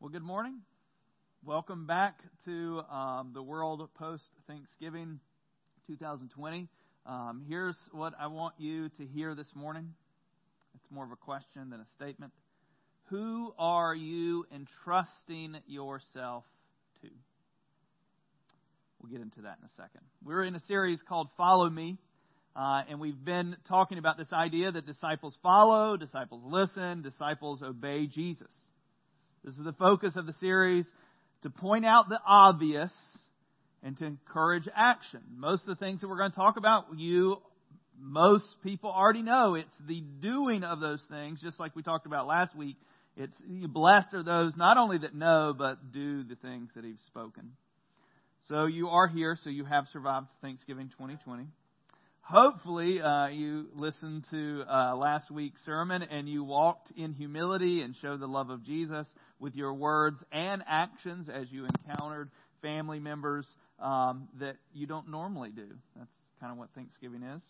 Well, good morning. Welcome back to um, the World Post Thanksgiving 2020. Um, here's what I want you to hear this morning. It's more of a question than a statement. Who are you entrusting yourself to? We'll get into that in a second. We're in a series called Follow Me. Uh, and we've been talking about this idea that disciples follow, disciples listen, disciples obey Jesus. This is the focus of the series to point out the obvious and to encourage action. Most of the things that we're going to talk about, you, most people already know. It's the doing of those things, just like we talked about last week. It's blessed are those not only that know, but do the things that He's spoken. So you are here, so you have survived Thanksgiving 2020 hopefully uh, you listened to uh, last week's sermon and you walked in humility and showed the love of Jesus with your words and actions as you encountered family members um, that you don't normally do. That's kind of what Thanksgiving is.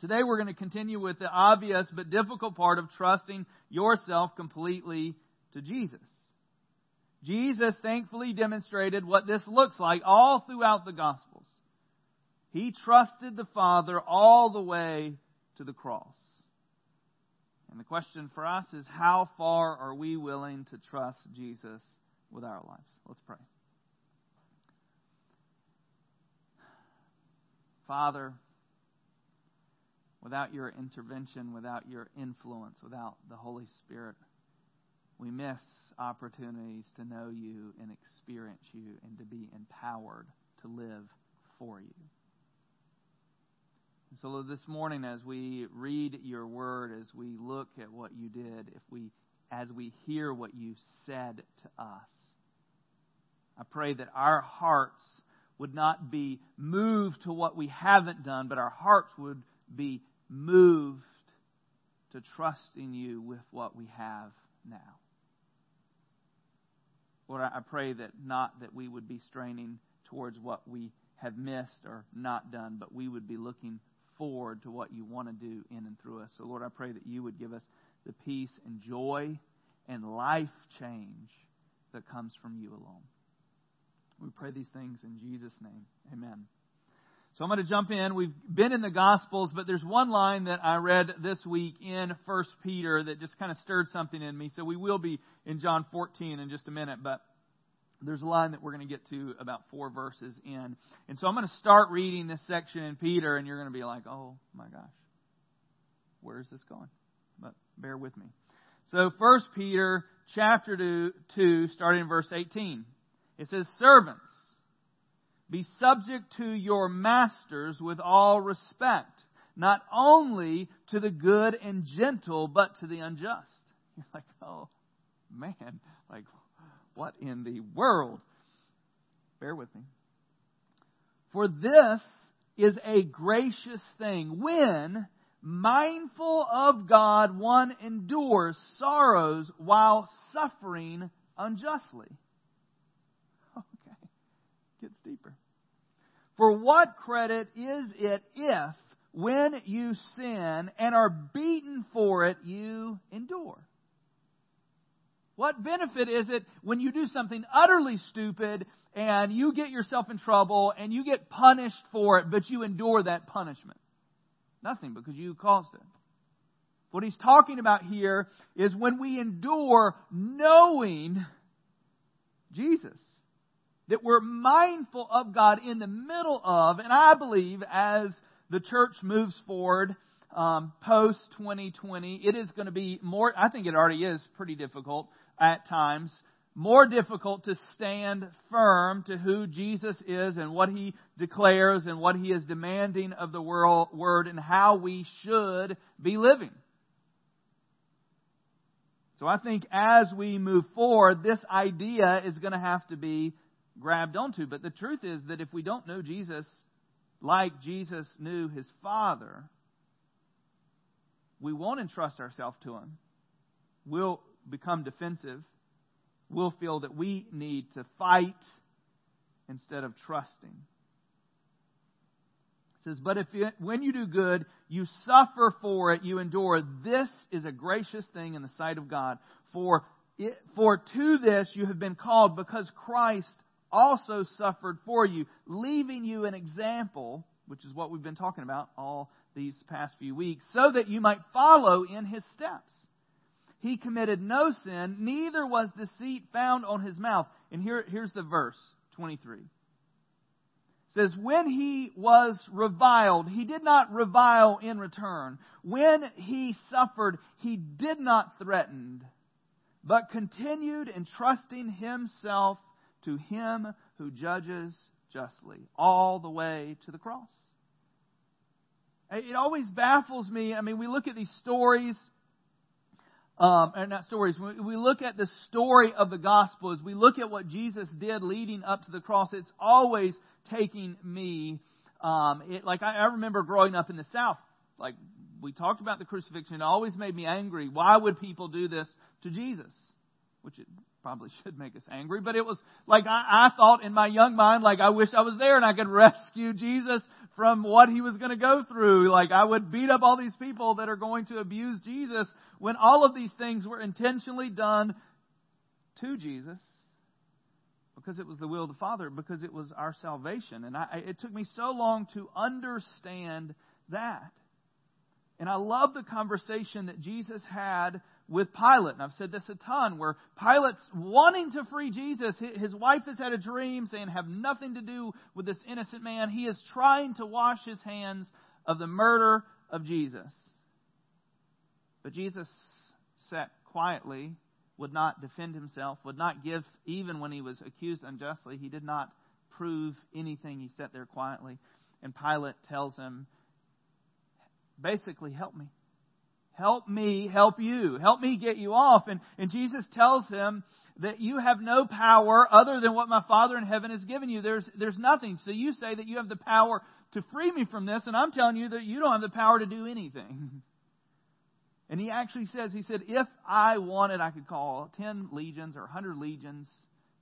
Today we're going to continue with the obvious but difficult part of trusting yourself completely to Jesus. Jesus thankfully demonstrated what this looks like all throughout the Gospels. He trusted the Father all the way to the cross. And the question for us is how far are we willing to trust Jesus with our lives? Let's pray. Father, without your intervention, without your influence, without the Holy Spirit, we miss opportunities to know you and experience you and to be empowered to live for you. So this morning, as we read your word, as we look at what you did, if we, as we hear what you said to us, I pray that our hearts would not be moved to what we haven't done, but our hearts would be moved to trust in you with what we have now. Lord, I pray that not that we would be straining towards what we have missed or not done, but we would be looking forward to what you want to do in and through us. So, Lord, I pray that you would give us the peace and joy and life change that comes from you alone. We pray these things in Jesus' name. Amen. So I'm going to jump in. We've been in the Gospels, but there's one line that I read this week in 1 Peter that just kind of stirred something in me. So we will be in John 14 in just a minute, but there's a line that we're going to get to about four verses in. And so I'm going to start reading this section in Peter, and you're going to be like, oh my gosh, where is this going? But bear with me. So, First Peter chapter 2, 2, starting in verse 18. It says, Servants, be subject to your masters with all respect, not only to the good and gentle, but to the unjust. You're like, oh, man, like, what in the world? Bear with me. For this is a gracious thing when, mindful of God, one endures sorrows while suffering unjustly. Okay, gets deeper. For what credit is it if, when you sin and are beaten for it, you endure? What benefit is it when you do something utterly stupid and you get yourself in trouble and you get punished for it, but you endure that punishment? Nothing because you caused it. What he's talking about here is when we endure knowing Jesus. That we're mindful of God in the middle of, and I believe as the church moves forward, um, post 2020, it is going to be more, I think it already is pretty difficult at times more difficult to stand firm to who Jesus is and what he declares and what he is demanding of the world, word and how we should be living. So I think as we move forward, this idea is going to have to be grabbed onto. But the truth is that if we don't know Jesus like Jesus knew his Father, we won't entrust ourselves to him. We'll become defensive, we'll feel that we need to fight instead of trusting. It says, But if you, when you do good, you suffer for it, you endure. This is a gracious thing in the sight of God. For For to this you have been called, because Christ also suffered for you, leaving you an example, which is what we've been talking about all these past few weeks, so that you might follow in his steps. He committed no sin, neither was deceit found on his mouth. And here, here's the verse 23. It says, When he was reviled, he did not revile in return. When he suffered, he did not threaten, but continued entrusting himself to him who judges justly, all the way to the cross. It always baffles me. I mean, we look at these stories um, and not stories. When we look at the story of the gospel, as we look at what Jesus did leading up to the cross, it's always taking me. Um, it, like I, I remember growing up in the South, like we talked about the crucifixion, it always made me angry. Why would people do this to Jesus? Which it probably should make us angry, but it was like I, I thought in my young mind, like I wish I was there and I could rescue Jesus from what he was going to go through. Like I would beat up all these people that are going to abuse Jesus when all of these things were intentionally done to Jesus because it was the will of the Father, because it was our salvation. And I, it took me so long to understand that. And I love the conversation that Jesus had with Pilate. And I've said this a ton, where Pilate's wanting to free Jesus. His wife has had a dream saying, have nothing to do with this innocent man. He is trying to wash his hands of the murder of Jesus. But Jesus sat quietly, would not defend himself, would not give, even when he was accused unjustly, he did not prove anything. He sat there quietly. And Pilate tells him, basically, help me. Help me help you. Help me get you off. And, and Jesus tells him that you have no power other than what my Father in heaven has given you. There's, there's nothing. So you say that you have the power to free me from this, and I'm telling you that you don't have the power to do anything. And he actually says, he said, if I wanted, I could call 10 legions or 100 legions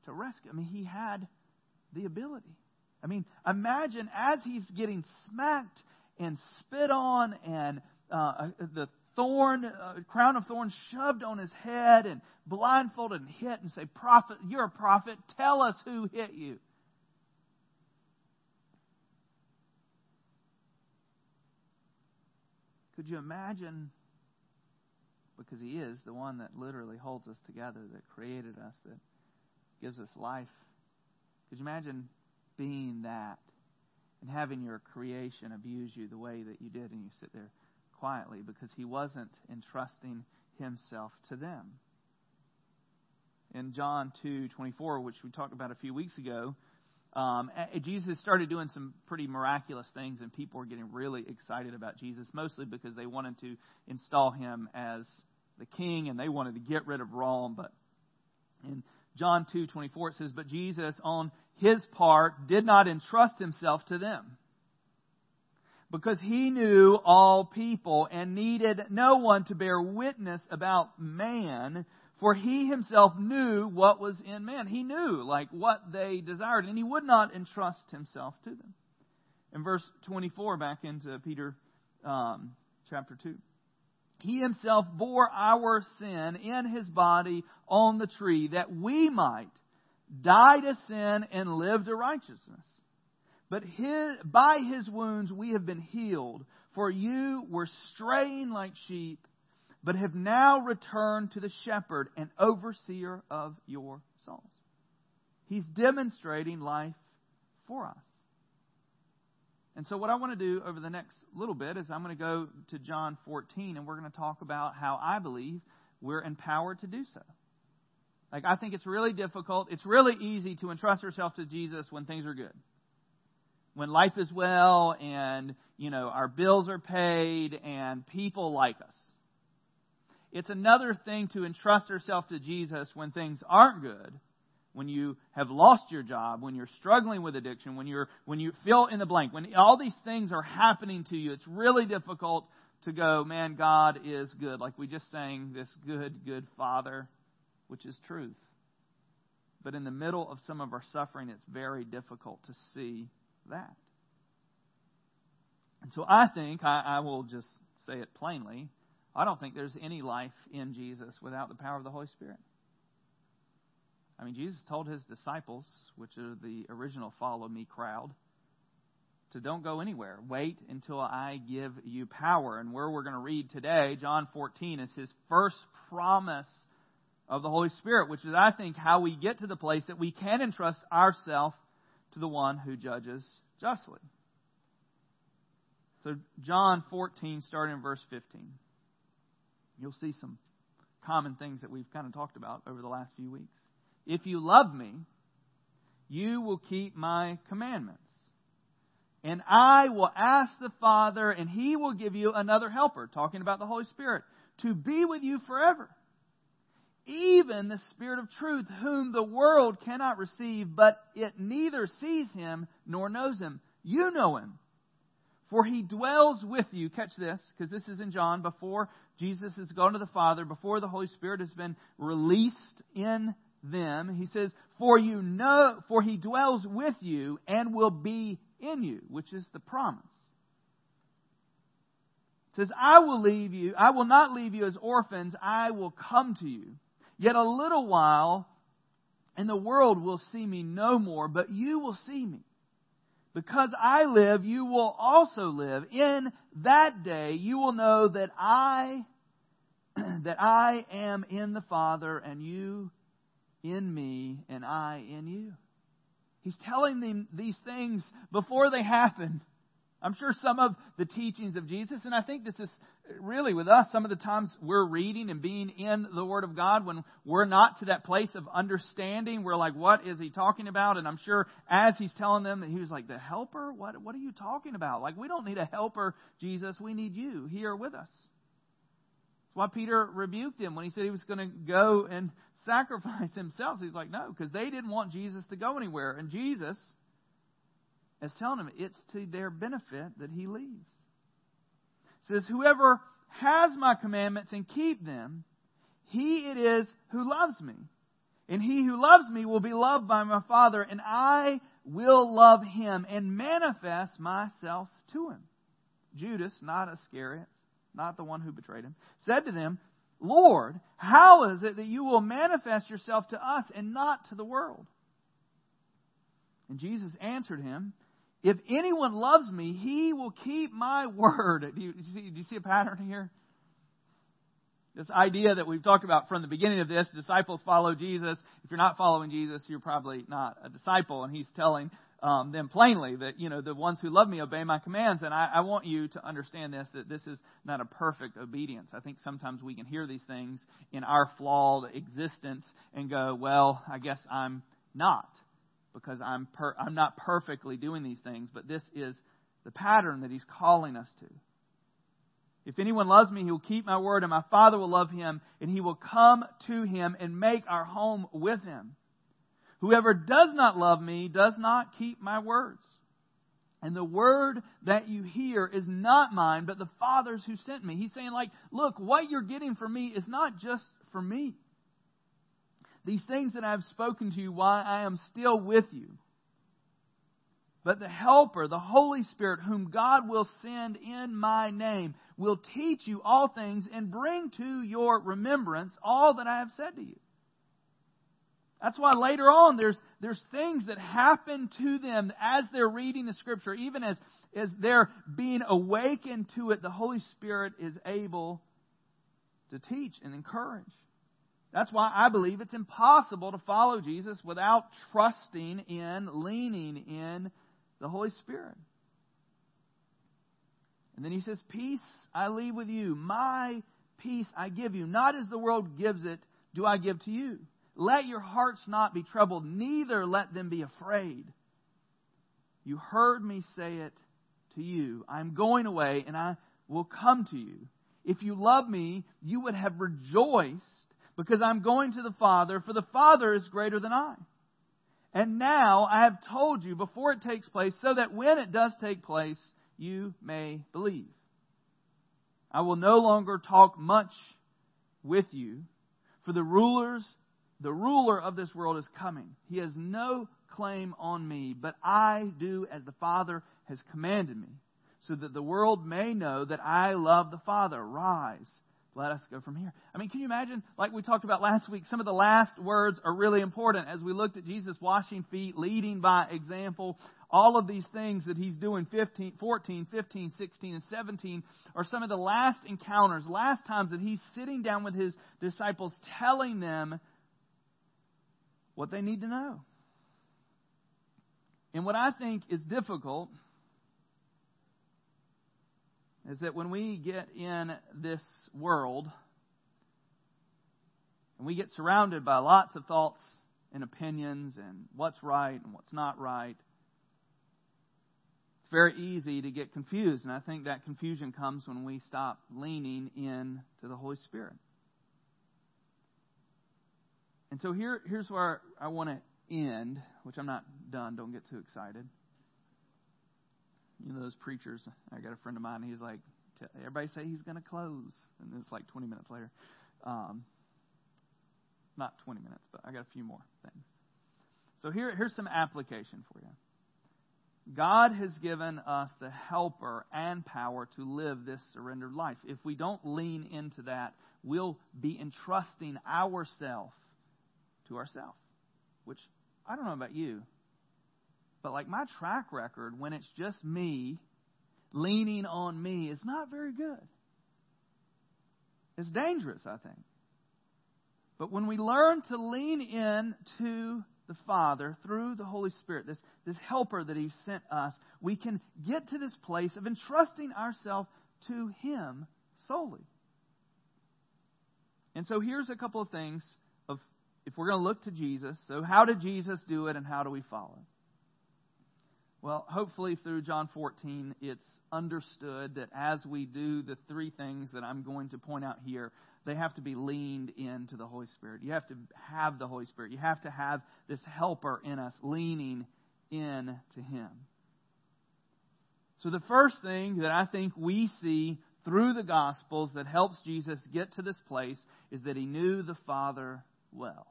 to rescue. I mean, he had the ability. I mean, imagine as he's getting smacked and spit on and uh, the thorn, uh, crown of thorns shoved on his head and blindfolded and hit and say, Prophet, you're a prophet. Tell us who hit you. Could you imagine? Because he is the one that literally holds us together, that created us, that gives us life. Could you imagine being that and having your creation abuse you the way that you did and you sit there? Quietly because he wasn't entrusting himself to them. In John 2:24, which we talked about a few weeks ago, um, Jesus started doing some pretty miraculous things, and people were getting really excited about Jesus, mostly because they wanted to install him as the king and they wanted to get rid of Rome. But in John 2:24 it says, "But Jesus, on his part, did not entrust himself to them." Because he knew all people and needed no one to bear witness about man, for he himself knew what was in man. He knew, like, what they desired, and he would not entrust himself to them. In verse 24, back into Peter um, chapter 2. He himself bore our sin in his body on the tree that we might die to sin and live to righteousness. But his, by his wounds we have been healed. For you were straying like sheep, but have now returned to the shepherd and overseer of your souls. He's demonstrating life for us. And so, what I want to do over the next little bit is I'm going to go to John 14, and we're going to talk about how I believe we're empowered to do so. Like, I think it's really difficult. It's really easy to entrust ourselves to Jesus when things are good when life is well and, you know, our bills are paid and people like us. It's another thing to entrust ourselves to Jesus when things aren't good, when you have lost your job, when you're struggling with addiction, when you're when you fill in the blank, when all these things are happening to you, it's really difficult to go, man, God is good. Like we just sang this good, good Father, which is truth. But in the middle of some of our suffering, it's very difficult to see that. And so I think, I, I will just say it plainly, I don't think there's any life in Jesus without the power of the Holy Spirit. I mean, Jesus told his disciples, which are the original follow me crowd, to don't go anywhere. Wait until I give you power. And where we're going to read today, John 14, is his first promise of the Holy Spirit, which is, I think, how we get to the place that we can entrust ourselves to the one who judges justly. So, John 14, starting in verse 15. You'll see some common things that we've kind of talked about over the last few weeks. If you love me, you will keep my commandments. And I will ask the Father, and he will give you another helper, talking about the Holy Spirit, to be with you forever. Even the Spirit of truth, whom the world cannot receive, but it neither sees him nor knows him. You know him. For he dwells with you. Catch this, because this is in John, before Jesus has gone to the Father, before the Holy Spirit has been released in them. He says, For you know, for he dwells with you and will be in you, which is the promise. Says, I will leave you, I will not leave you as orphans, I will come to you. Yet a little while, and the world will see me no more, but you will see me. Because I live, you will also live. In that day, you will know that I, that I am in the Father, and you in me, and I in you. He's telling them these things before they happen. I'm sure some of the teachings of Jesus, and I think this is really with us, some of the times we're reading and being in the Word of God when we're not to that place of understanding. We're like, what is he talking about? And I'm sure as he's telling them that he was like, the helper? What, what are you talking about? Like, we don't need a helper, Jesus. We need you here with us. That's why Peter rebuked him when he said he was going to go and sacrifice himself. He's like, no, because they didn't want Jesus to go anywhere. And Jesus is telling them it's to their benefit that he leaves. It says, Whoever has my commandments and keep them, he it is who loves me. And he who loves me will be loved by my Father, and I will love him and manifest myself to him. Judas, not Iscariot, not the one who betrayed him, said to them, Lord, how is it that you will manifest yourself to us and not to the world? And Jesus answered him, If anyone loves me, he will keep my word. Do you, see, do you see a pattern here? This idea that we've talked about from the beginning of this disciples follow Jesus. If you're not following Jesus, you're probably not a disciple. And he's telling um, them plainly that, you know, the ones who love me obey my commands. And I, I want you to understand this, that this is not a perfect obedience. I think sometimes we can hear these things in our flawed existence and go, well, I guess I'm not because I'm, per- I'm not perfectly doing these things. But this is the pattern that he's calling us to. If anyone loves me, he will keep my word, and my Father will love him, and he will come to him and make our home with him. Whoever does not love me does not keep my words. And the word that you hear is not mine, but the Father's who sent me. He's saying, like, look, what you're getting from me is not just for me. These things that I have spoken to you while I am still with you. But the Helper, the Holy Spirit, whom God will send in my name, will teach you all things and bring to your remembrance all that I have said to you. That's why later on there's, there's things that happen to them as they're reading the scripture, even as, as they're being awakened to it, the Holy Spirit is able to teach and encourage. That's why I believe it's impossible to follow Jesus without trusting in, leaning in the Holy Spirit. And then he says, Peace I leave with you, my peace I give you. Not as the world gives it, do I give to you. Let your hearts not be troubled, neither let them be afraid. You heard me say it to you. I am going away, and I will come to you. If you love me, you would have rejoiced because I'm going to the Father, for the Father is greater than I. And now I have told you before it takes place, so that when it does take place, you may believe. I will no longer talk much with you, for the rulers the ruler of this world is coming. He has no claim on me, but I do as the Father has commanded me, so that the world may know that I love the Father. Rise, let us go from here. I mean, can you imagine, like we talked about last week, some of the last words are really important as we looked at Jesus washing feet, leading by example. All of these things that he's doing 15, 14, 15, 16, and 17 are some of the last encounters, last times that he's sitting down with his disciples telling them what they need to know. And what I think is difficult is that when we get in this world and we get surrounded by lots of thoughts and opinions and what's right and what's not right, it's very easy to get confused. And I think that confusion comes when we stop leaning in to the Holy Spirit. And so here, here's where I want to end, which I'm not done. Don't get too excited you know those preachers. I got a friend of mine. He's like, everybody say he's going to close, and it's like 20 minutes later. Um, not 20 minutes, but I got a few more things. So here, here's some application for you. God has given us the helper and power to live this surrendered life. If we don't lean into that, we'll be entrusting ourselves to ourselves, which I don't know about you, but like my track record, when it's just me, leaning on me, is not very good. It's dangerous, I think. But when we learn to lean in to the Father through the Holy Spirit, this, this helper that He sent us, we can get to this place of entrusting ourselves to Him solely. And so here's a couple of things of if we're going to look to Jesus. So how did Jesus do it and how do we follow? Well, hopefully through John 14, it's understood that as we do the three things that I'm going to point out here, they have to be leaned into the Holy Spirit. You have to have the Holy Spirit. You have to have this helper in us leaning in to Him. So the first thing that I think we see through the Gospels that helps Jesus get to this place is that He knew the Father well.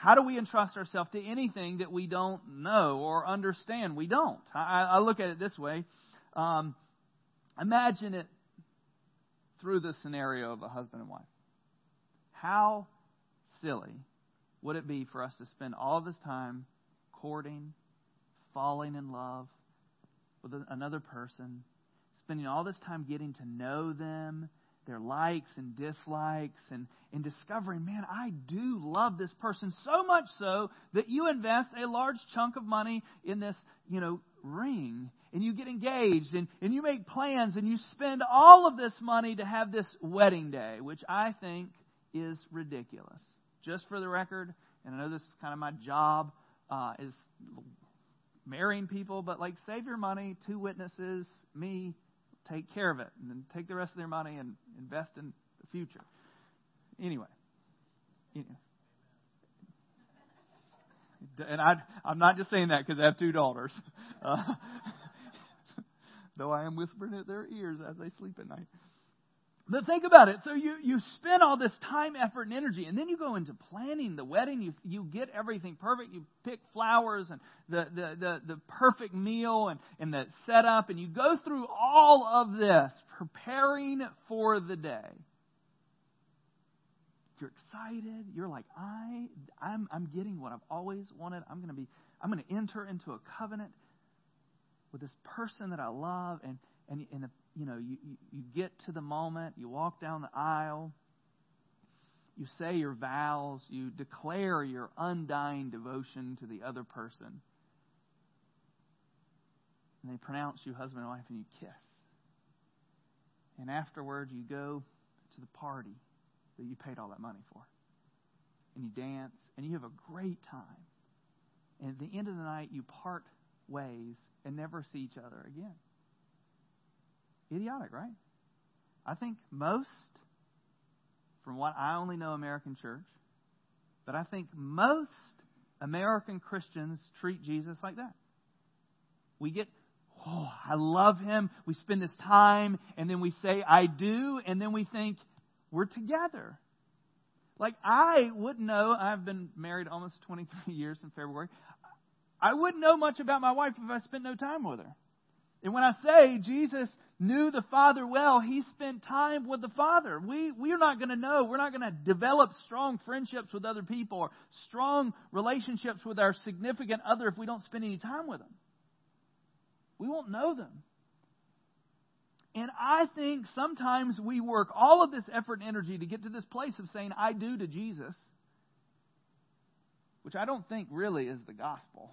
How do we entrust ourselves to anything that we don't know or understand? We don't. I, I look at it this way. Um, imagine it through the scenario of a husband and wife. How silly would it be for us to spend all this time courting, falling in love with another person, spending all this time getting to know them, their likes and dislikes and, and discovering, man, I do love this person so much so that you invest a large chunk of money in this, you know, ring and you get engaged and, and you make plans and you spend all of this money to have this wedding day, which I think is ridiculous. Just for the record, and I know this is kind of my job, uh, is marrying people, but like save your money, two witnesses, me, take care of it and then take the rest of their money and invest in the future. Anyway. And I, I'm not just saying that because I have two daughters. Uh, though I am whispering at their ears as they sleep at night. But think about it. So you, you spend all this time, effort, and energy, and then you go into planning the wedding. You, you get everything perfect. You pick flowers and the, the, the, the perfect meal and, and the setup, and you go through all of this, preparing for the day. You're excited. You're like, I, I'm, I'm getting what I've always wanted. I'm going to be, I'm going to enter into a covenant with this person that I love, and and, and if, you know, you, you, get to the moment, you walk down the aisle, you say your vows, you declare your undying devotion to the other person. And they pronounce you husband and wife, and you kiss. And afterwards, you go to the party that you paid all that money for. And you dance, and you have a great time. And at the end of the night, you part ways and never see each other again. Idiotic, right? I think most, from what I only know American church, but I think most American Christians treat Jesus like that. We get, oh, I love him. We spend this time, and then we say, I do, and then we think, we're together. Like, I wouldn't know, I've been married almost 23 years in February. I wouldn't know much about my wife if I spent no time with her. And when I say Jesus knew the Father well, he spent time with the Father. We, we're not going to know. We're not going to develop strong friendships with other people or strong relationships with our significant other if we don't spend any time with them. We won't know them. And I think sometimes we work all of this effort and energy to get to this place of saying, I do to Jesus, which I don't think really is the gospel.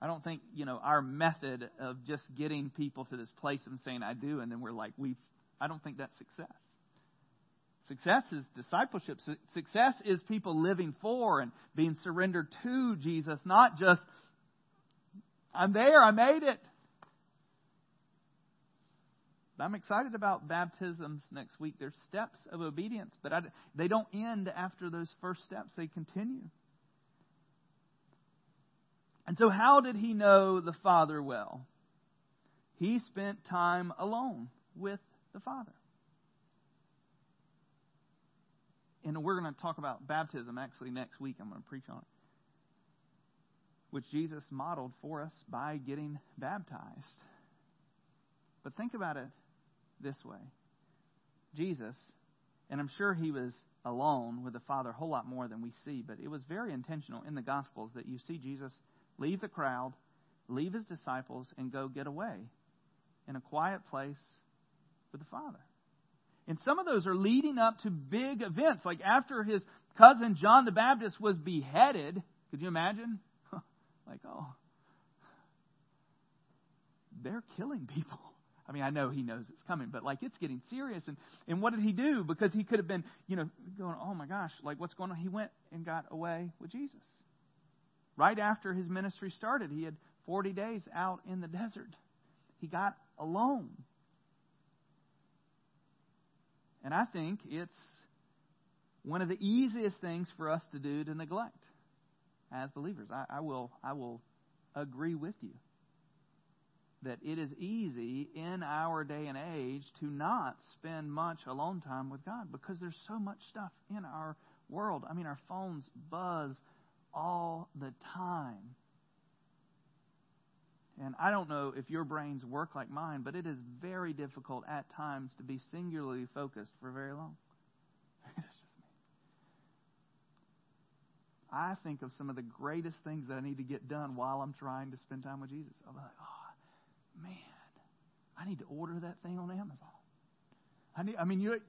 I don't think, you know, our method of just getting people to this place and saying, I do, and then we're like, we've, I don't think that's success. Success is discipleship. Success is people living for and being surrendered to Jesus, not just, I'm there, I made it. I'm excited about baptisms next week. There's steps of obedience, but I, they don't end after those first steps, they continue. And so, how did he know the Father well? He spent time alone with the Father. And we're going to talk about baptism actually next week. I'm going to preach on it. Which Jesus modeled for us by getting baptized. But think about it this way Jesus, and I'm sure he was alone with the Father a whole lot more than we see, but it was very intentional in the Gospels that you see Jesus leave the crowd, leave his disciples, and go get away in a quiet place with the Father. And some of those are leading up to big events. Like after his cousin John the Baptist was beheaded, could you imagine? like, oh, they're killing people. I mean, I know he knows it's coming, but like it's getting serious. And, and what did he do? Because he could have been, you know, going, oh my gosh, like what's going on? He went and got away with Jesus. Right after his ministry started, he had 40 days out in the desert. He got alone. And I think it's one of the easiest things for us to do to neglect as believers. I, I will I will agree with you that it is easy in our day and age to not spend much alone time with God because there's so much stuff in our world. I mean, our phones buzz all the time. And I don't know if your brains work like mine, but it is very difficult at times to be singularly focused for very long. That's just me. I think of some of the greatest things that I need to get done while I'm trying to spend time with Jesus. I'm like, oh, man, I need to order that thing on Amazon. I need. I mean, you.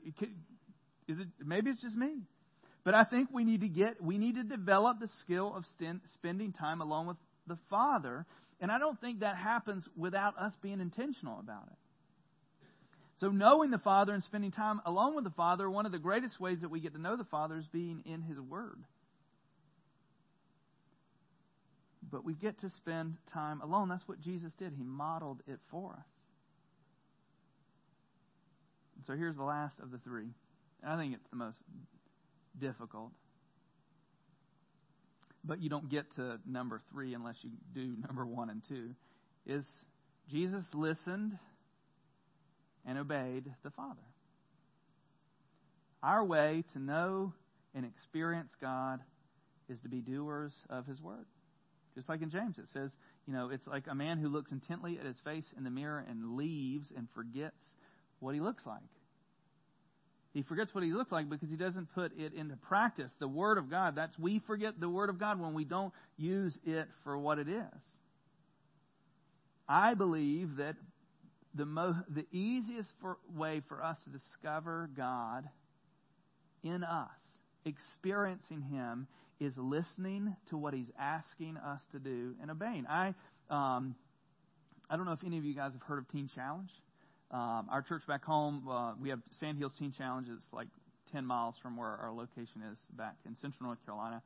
Is it? Maybe it's just me. But I think we need to get, we need to develop the skill of spending time alone with the Father. And I don't think that happens without us being intentional about it. So, knowing the Father and spending time alone with the Father, one of the greatest ways that we get to know the Father is being in His Word. But we get to spend time alone. That's what Jesus did. He modeled it for us. So, here's the last of the three. And I think it's the most difficult. But you don't get to number three unless you do number one and two. Is Jesus listened and obeyed the Father. Our way to know and experience God is to be doers of His Word. Just like in James, it says, you know, it's like a man who looks intently at his face in the mirror and leaves and forgets what he looks like. He forgets what he looks like because he doesn't put it into practice. The Word of God, that's we forget the Word of God when we don't use it for what it is. I believe that the, mo- the easiest for, way for us to discover God in us, experiencing Him, is listening to what He's asking us to do and obeying. I, um, I don't know if any of you guys have heard of Teen Challenge. Um, our church back home, uh, we have Sand Hills Teen Challenge. It's like 10 miles from where our location is back in central North Carolina.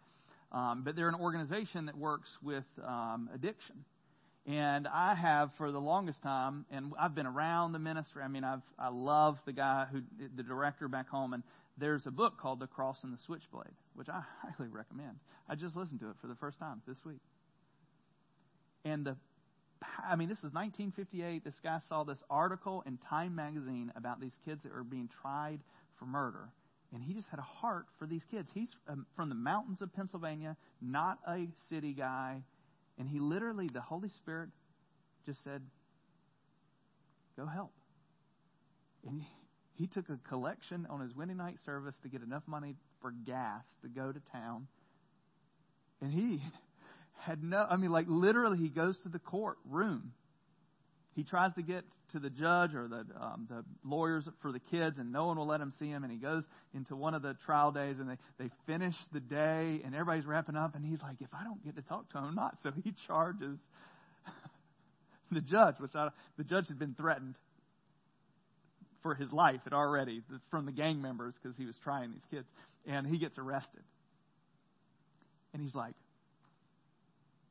Um, but they're an organization that works with um, addiction. And I have for the longest time, and I've been around the ministry. I mean, I've I love the guy who the director back home, and there's a book called The Cross and the Switchblade, which I highly recommend. I just listened to it for the first time this week. And the I mean, this is 1958. This guy saw this article in Time magazine about these kids that were being tried for murder. And he just had a heart for these kids. He's from the mountains of Pennsylvania, not a city guy. And he literally, the Holy Spirit just said, go help. And he, he took a collection on his Wednesday night service to get enough money for gas to go to town. And he had no, I mean, like literally, he goes to the courtroom. He tries to get to the judge or the um, the lawyers for the kids, and no one will let him see him. And he goes into one of the trial days, and they they finish the day, and everybody's wrapping up, and he's like, "If I don't get to talk to him, I'm not." So he charges the judge, which I, the judge had been threatened for his life had already from the gang members because he was trying these kids, and he gets arrested. And he's like,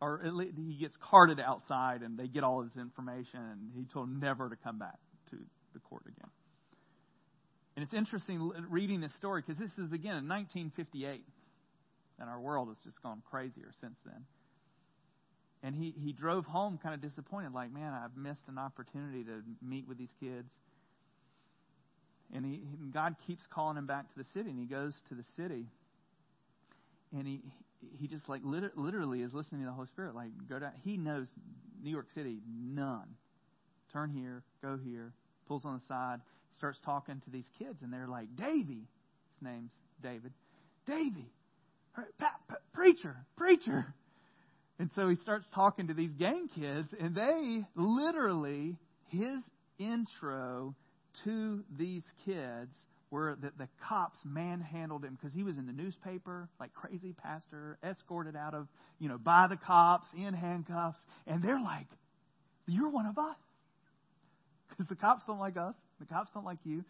or he gets carted outside, and they get all his information, and he told him never to come back to the court again. And it's interesting reading this story because this is again in 1958, and our world has just gone crazier since then. And he, he drove home kind of disappointed, like, man, I've missed an opportunity to meet with these kids. And he, God keeps calling him back to the city, and he goes to the city. And he, he just like literally is listening to the Holy Spirit. Like, go down. He knows New York City, none. Turn here, go here. Pulls on the side, starts talking to these kids, and they're like, Davy. His name's David. Davy, preacher, preacher. And so he starts talking to these gang kids, and they literally, his intro to these kids were that the cops manhandled him because he was in the newspaper like crazy pastor, escorted out of, you know, by the cops in handcuffs. And they're like, You're one of us. Because the cops don't like us, the cops don't like you.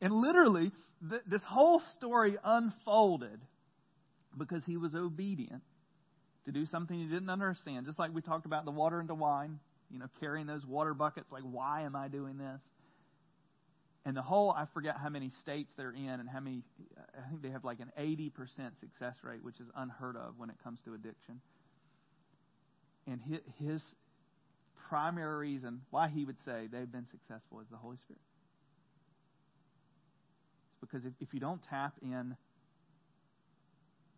And literally, th- this whole story unfolded because he was obedient to do something he didn't understand. Just like we talked about the water into wine, you know, carrying those water buckets, like, why am I doing this? And the whole, I forget how many states they're in and how many, I think they have like an 80% success rate, which is unheard of when it comes to addiction. And his primary reason why he would say they've been successful is the Holy Spirit. It's because if, you don't tap in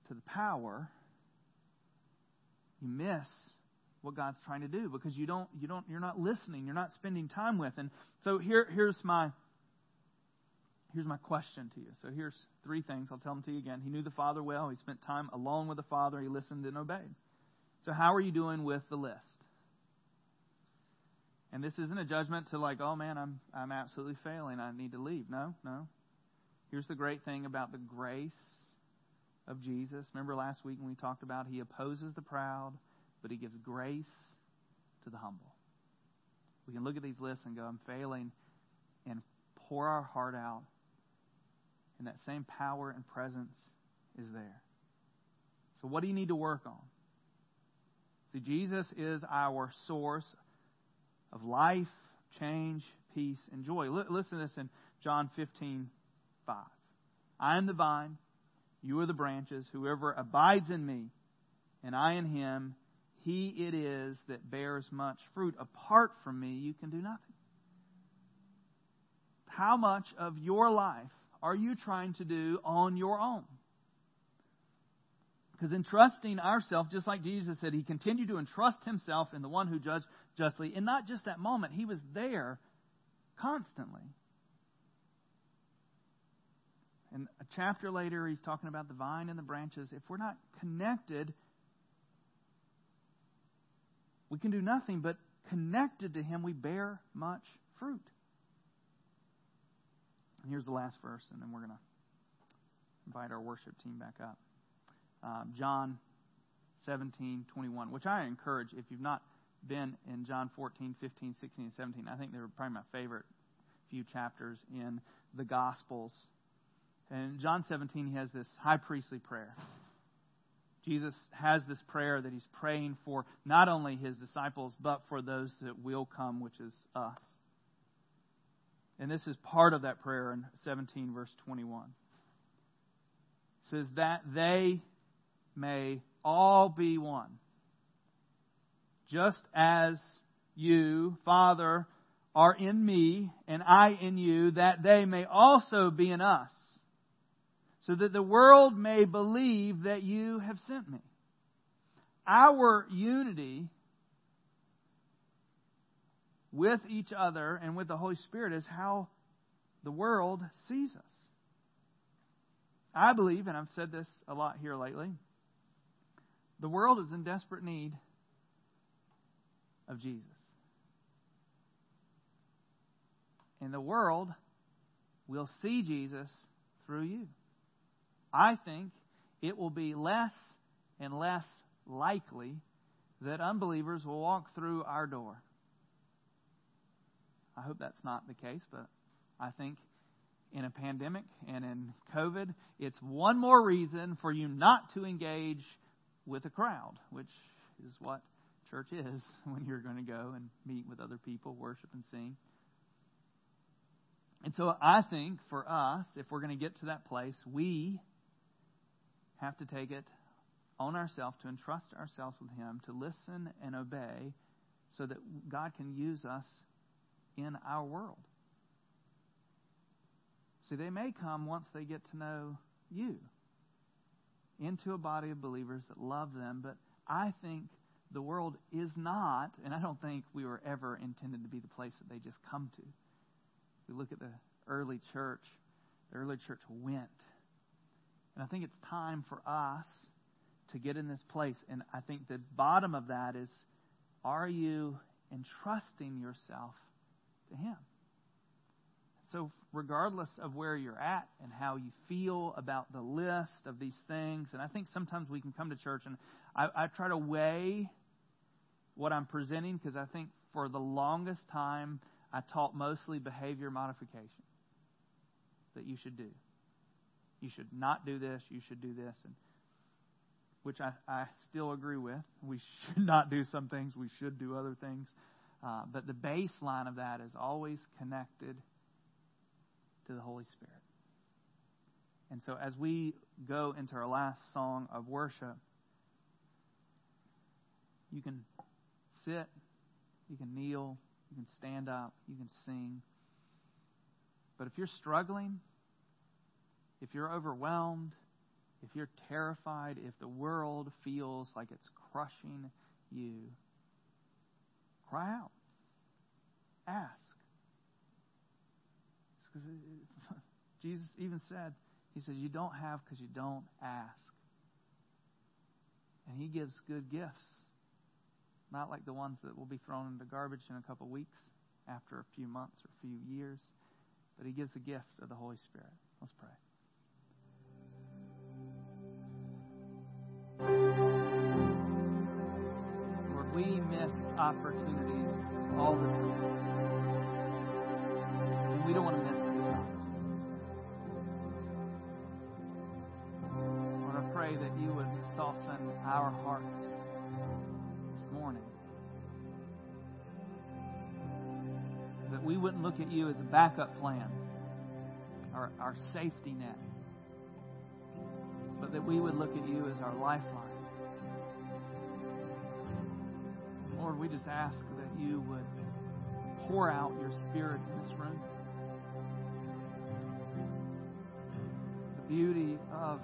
to the power, you miss what God's trying to do because you don't you don't you're not listening, you're not spending time with. And so here here's my here's my question to you. So here's three things. I'll tell them to you again. He knew the Father well. He spent time alone with the Father. He listened and obeyed. So how are you doing with the list? And this isn't a judgment to like, oh man, I'm I'm absolutely failing. I need to leave. No, no. Here's the great thing about the grace of Jesus. Remember last week when we talked about he opposes the proud, but he gives grace to the humble. We can look at these lists and go, I'm failing, and pour our heart out and that same power and presence is there. So, what do you need to work on? See, Jesus is our source of life, change, peace, and joy. L- listen to this in John 15, 5. I am the vine, you are the branches. Whoever abides in me, and I in him, he it is that bears much fruit. Apart from me, you can do nothing. How much of your life are you trying to do on your own? Because entrusting ourselves, just like Jesus said, he continued to entrust himself in the one who judged justly. And not just that moment, he was there constantly. And a chapter later, he's talking about the vine and the branches. If we're not connected, we can do nothing, but connected to him, we bear much fruit. And here's the last verse, and then we're going to invite our worship team back up. Um, John 17, 21, which I encourage if you've not been in John 14, 15, 16, and 17. I think they're probably my favorite few chapters in the Gospels. And John 17, he has this high priestly prayer. Jesus has this prayer that he's praying for not only his disciples, but for those that will come, which is us. And this is part of that prayer in 17, verse 21. It says, That they may all be one, just as you, Father, are in me, and I in you, that they may also be in us, so that the world may believe that you have sent me. Our unity with each other and with the Holy Spirit is how the world sees us. I believe, and I've said this a lot here lately, the world is in desperate need of Jesus. And the world will see Jesus through you. I think it will be less and less likely that unbelievers will walk through our door. I hope that's not the case, but I think in a pandemic and in COVID, it's one more reason for you not to engage with a crowd, which is what church is when you're going to go and meet with other people, worship and sing. And so I think for us, if we're going to get to that place, we have to take it on ourselves to entrust ourselves with Him, to listen and obey, so that God can use us in our world. See, they may come once they get to know you into a body of believers that love them, but I think the world is not, and I don't think we were ever intended to be the place that they just come to. We look at the early church, the early church went. And I think it's time for us to get in this place. And I think the bottom of that is are you entrusting yourself to Him? So, regardless of where you're at and how you feel about the list of these things, and I think sometimes we can come to church and I, I try to weigh what I'm presenting because I think for the longest time I taught mostly behavior modification that you should do. You should not do this, you should do this. And which I, I still agree with. We should not do some things, we should do other things. Uh, but the baseline of that is always connected to the Holy Spirit. And so as we go into our last song of worship, you can sit, you can kneel, you can stand up, you can sing. But if you're struggling, if you're overwhelmed, if you're terrified, if the world feels like it's crushing you, cry out. Ask. Jesus even said, He says, You don't have because you don't ask. And He gives good gifts, not like the ones that will be thrown into garbage in a couple weeks after a few months or a few years, but He gives the gift of the Holy Spirit. Let's pray. Lord, we miss opportunities all the time. We don't want to miss these opportunities. Lord, I pray that you would soften our hearts this morning. That we wouldn't look at you as a backup plan, our, our safety net but that we would look at you as our lifeline. Lord, we just ask that you would pour out your spirit in this room. Beauty of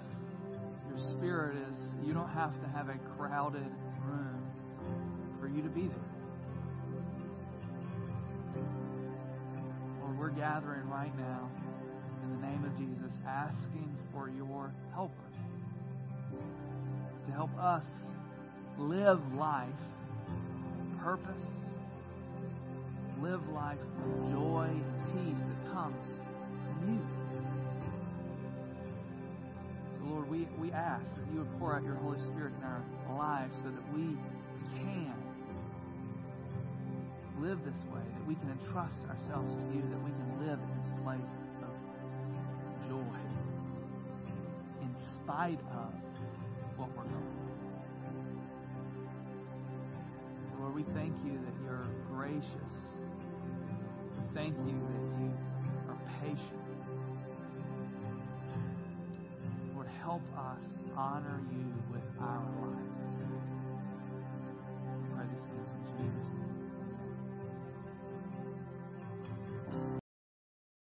your spirit is you don't have to have a crowded room for you to be there. Lord, we're gathering right now in the name of Jesus, asking for your help to help us live life purpose, live life with joy and peace that comes from you. Lord, we, we ask that you would pour out your Holy Spirit in our lives so that we can live this way, that we can entrust ourselves to you, that we can live in this place of joy in spite of what we're going through. So, Lord, we thank you that you're gracious. Thank you that you are patient.